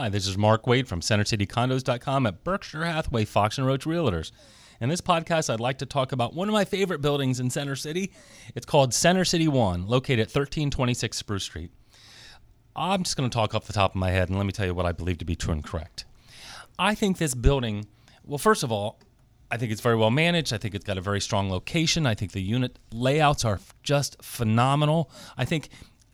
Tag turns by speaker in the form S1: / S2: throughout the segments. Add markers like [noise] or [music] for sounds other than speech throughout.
S1: Hi, this is Mark Wade from CenterCityCondos.com at Berkshire Hathaway Fox and Roach Realtors. In this podcast, I'd like to talk about one of my favorite buildings in Center City. It's called Center City One, located at 1326 Spruce Street. I'm just going to talk off the top of my head and let me tell you what I believe to be true and correct. I think this building, well, first of all, I think it's very well managed. I think it's got a very strong location. I think the unit layouts are just phenomenal. I think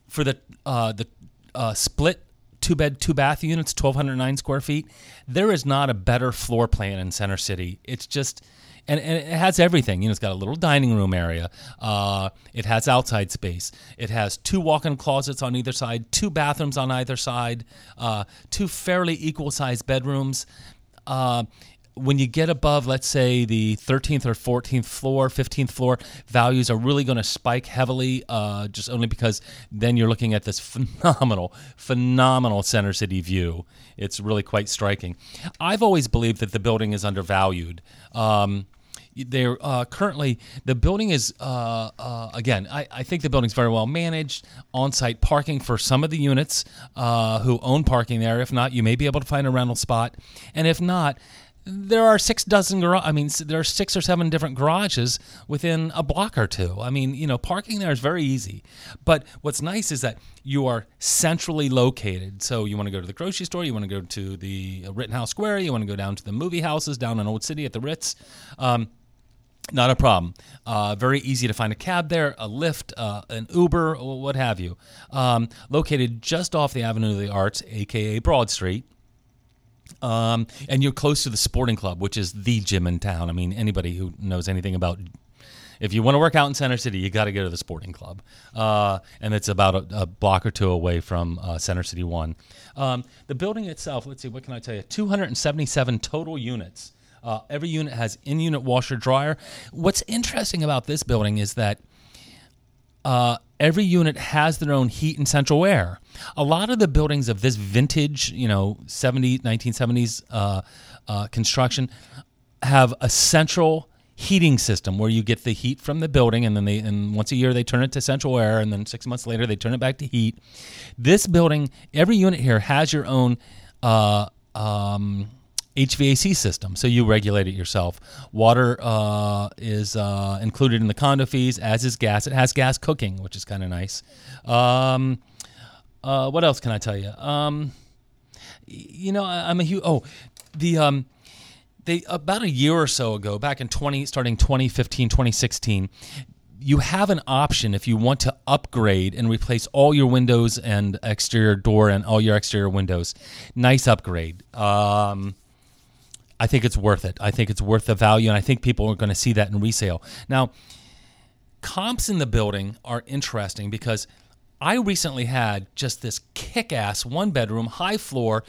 S1: for the uh, the uh, split two bed, two bath units, 1,209 square feet. There is not a better floor plan in Center City. It's just, and, and it has everything. You know, it's got a little dining room area. Uh, it has outside space. It has two walk-in closets on either side, two bathrooms on either side, uh, two fairly equal-sized bedrooms. Uh, when you get above, let's say, the 13th or 14th floor, 15th floor, values are really going to spike heavily, uh, just only because then you're looking at this [laughs] phenomenal, phenomenal center city view. It's really quite striking. I've always believed that the building is undervalued. Um, they're uh, currently the building is uh, uh, again I, I, think the building's very well managed on-site parking for some of the units uh, who own parking there if not you may be able to find a rental spot and if not there are six dozen garage. I mean, there are six or seven different garages within a block or two. I mean, you know, parking there is very easy. But what's nice is that you are centrally located. So you want to go to the grocery store, you want to go to the Rittenhouse Square, you want to go down to the movie houses down in Old City at the Ritz. Um, not a problem. Uh, very easy to find a cab there, a Lyft, uh, an Uber, what have you. Um, located just off the Avenue of the Arts, aka Broad Street. Um, and you're close to the sporting club, which is the gym in town. I mean, anybody who knows anything about if you want to work out in Center City, you got to go to the Sporting Club, uh, and it's about a, a, block or two away from uh, Center City One. Um, the building itself, let's see, what can I tell you? 277 total units. Uh, every unit has in-unit washer dryer. What's interesting about this building is that uh, every unit has their own heat and central air. A lot of the buildings of this vintage, you know, 70s, 1970s uh, uh, construction have a central heating system where you get the heat from the building and then they and once a year they turn it to central air and then 6 months later they turn it back to heat. This building, every unit here has your own uh, um, HVAC system, so you regulate it yourself. Water uh, is uh, included in the condo fees, as is gas. It has gas cooking, which is kind of nice. Um, uh, what else can I tell you? Um, you know, I, am a huge. Oh, the um, they about a year or so ago, back in 20, starting 2015, 2016 you have an option if you want to upgrade and replace all your windows and exterior door and all your exterior windows. Nice upgrade. Um, I think it's worth it. I think it's worth the value, and I think people are going to see that in resale. Now, comps in the building are interesting because I recently had just this kick ass one bedroom, high floor,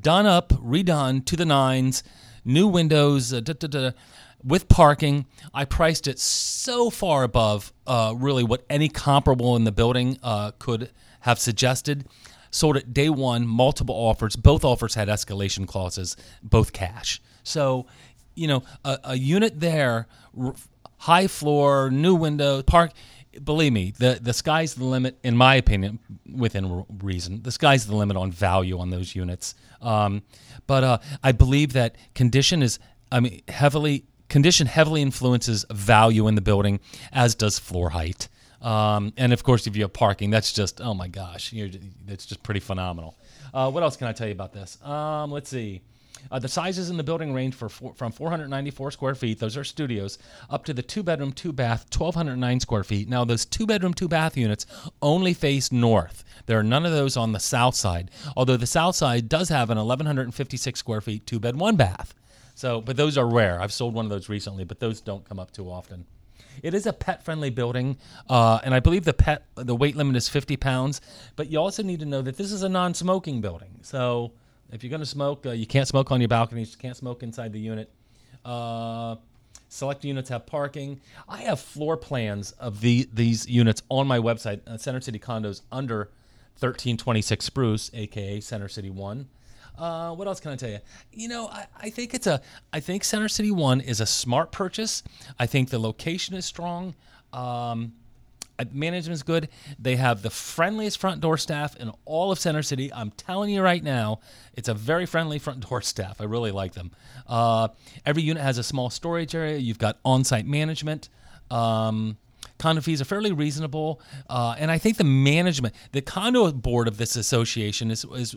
S1: done up, redone to the nines, new windows, uh, da, da, da, with parking. I priced it so far above uh, really what any comparable in the building uh, could have suggested sold it day one, multiple offers. Both offers had escalation clauses, both cash. So, you know, a, a unit there, high floor, new window, park. Believe me, the the sky's the limit. In my opinion, within reason, the sky's the limit on value on those units. Um, but uh, I believe that condition is, I mean, heavily condition heavily influences value in the building, as does floor height. Um, and of course, if you have parking, that's just oh my gosh, that's just pretty phenomenal. Uh, what else can I tell you about this? Um, let's see. Uh, the sizes in the building range for four, from 494 square feet, those are studios, up to the two bedroom, two bath, 1,209 square feet. Now, those two bedroom, two bath units only face north. There are none of those on the south side, although the south side does have an 1,156 square feet, two bed, one bath. So, but those are rare. I've sold one of those recently, but those don't come up too often. It is a pet friendly building, uh, and I believe the pet the weight limit is 50 pounds. But you also need to know that this is a non smoking building. So if you're going to smoke, uh, you can't smoke on your balconies. You can't smoke inside the unit. Uh, select units have parking. I have floor plans of the these units on my website, uh, Center City Condos, under 1326 Spruce, aka Center City One. Uh, what else can I tell you? You know, I, I, think it's a. I think Center City One is a smart purchase. I think the location is strong. Um, Management's good. They have the friendliest front door staff in all of Center City. I'm telling you right now, it's a very friendly front [laughs] door staff. I really like them. Uh, every unit has a small storage area. You've got on-site management. Um, condo fees are fairly reasonable, uh, and I think the management, the condo board of this association is is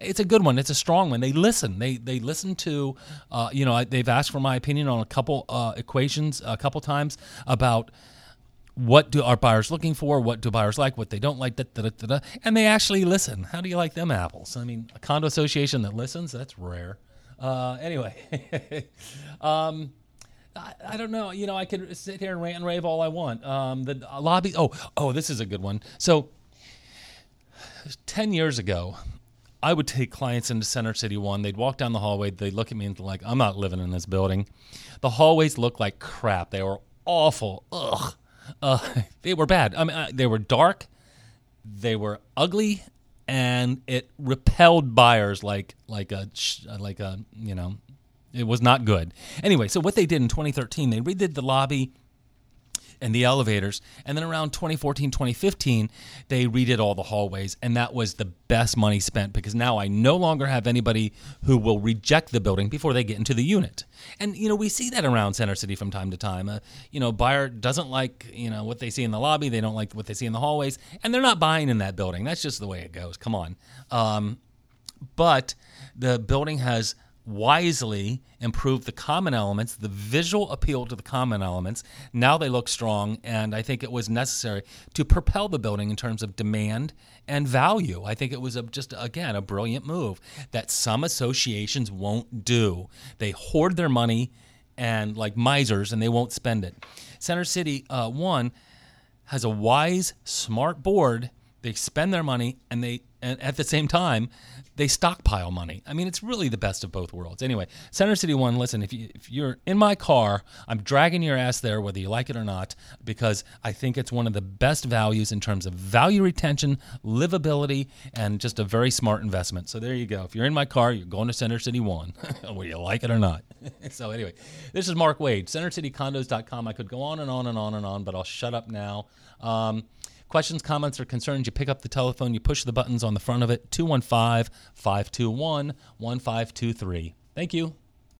S1: it's a good one. It's a strong one. They listen. They they listen to, uh, you know, they've asked for my opinion on a couple uh, equations a couple times about what do our buyers looking for? What do buyers like? What they don't like? Da, da, da, and they actually listen. How do you like them apples? I mean, a condo association that listens, that's rare. Uh, anyway, [laughs] um, I, I, don't know. You know, I could sit here and rant and rave all I want. Um, the lobby. Oh, oh, this is a good one. So, ten years ago, I would take clients into Center City One. They'd walk down the hallway. They'd look at me and like, I'm not living in this building. The hallways look like crap. They were awful. Ugh. Uh, [laughs] they were bad. I mean, uh, they were dark, they were ugly, and it repelled buyers like like a like a you know, it was not good. Anyway, so what they did in 2013, they redid the lobby and the elevators. And then around 2014, 2015, they redid all the hallways. And that was the best money spent because now I no longer have anybody who will reject the building before they get into the unit. And, you know, we see that around Center City from time to time. Uh, you know, buyer doesn't like, you know, what they see in the lobby. They don't like what they see in the hallways. And they're not buying in that building. That's just the way it goes. Come on. Um, but the building has wisely improve the common elements, the visual appeal to the common elements. Now they look strong, and I think it was necessary to propel the building in terms of demand and value. I think it was a, just, again, a brilliant move that some associations won't do. They hoard their money and like misers, and they won't spend it. Center City uh, One has a wise, smart board. They spend their money, and they, and at the same time, they stockpile money. I mean, it's really the best of both worlds. Anyway, Center City One, listen, if, you, if you're in my car, I'm dragging your ass there, whether you like it or not, because I think it's one of the best values in terms of value retention, livability, and just a very smart investment. So there you go. If you're in my car, you're going to Center City One, [laughs] whether you like it or not. [laughs] so anyway, this is Mark Wade, CenterCityCondos.com. I could go on and on and on and on, but I'll shut up now. Um, Questions, comments, or concerns, you pick up the telephone, you push the buttons on the front of it 215 521 1523. Thank you.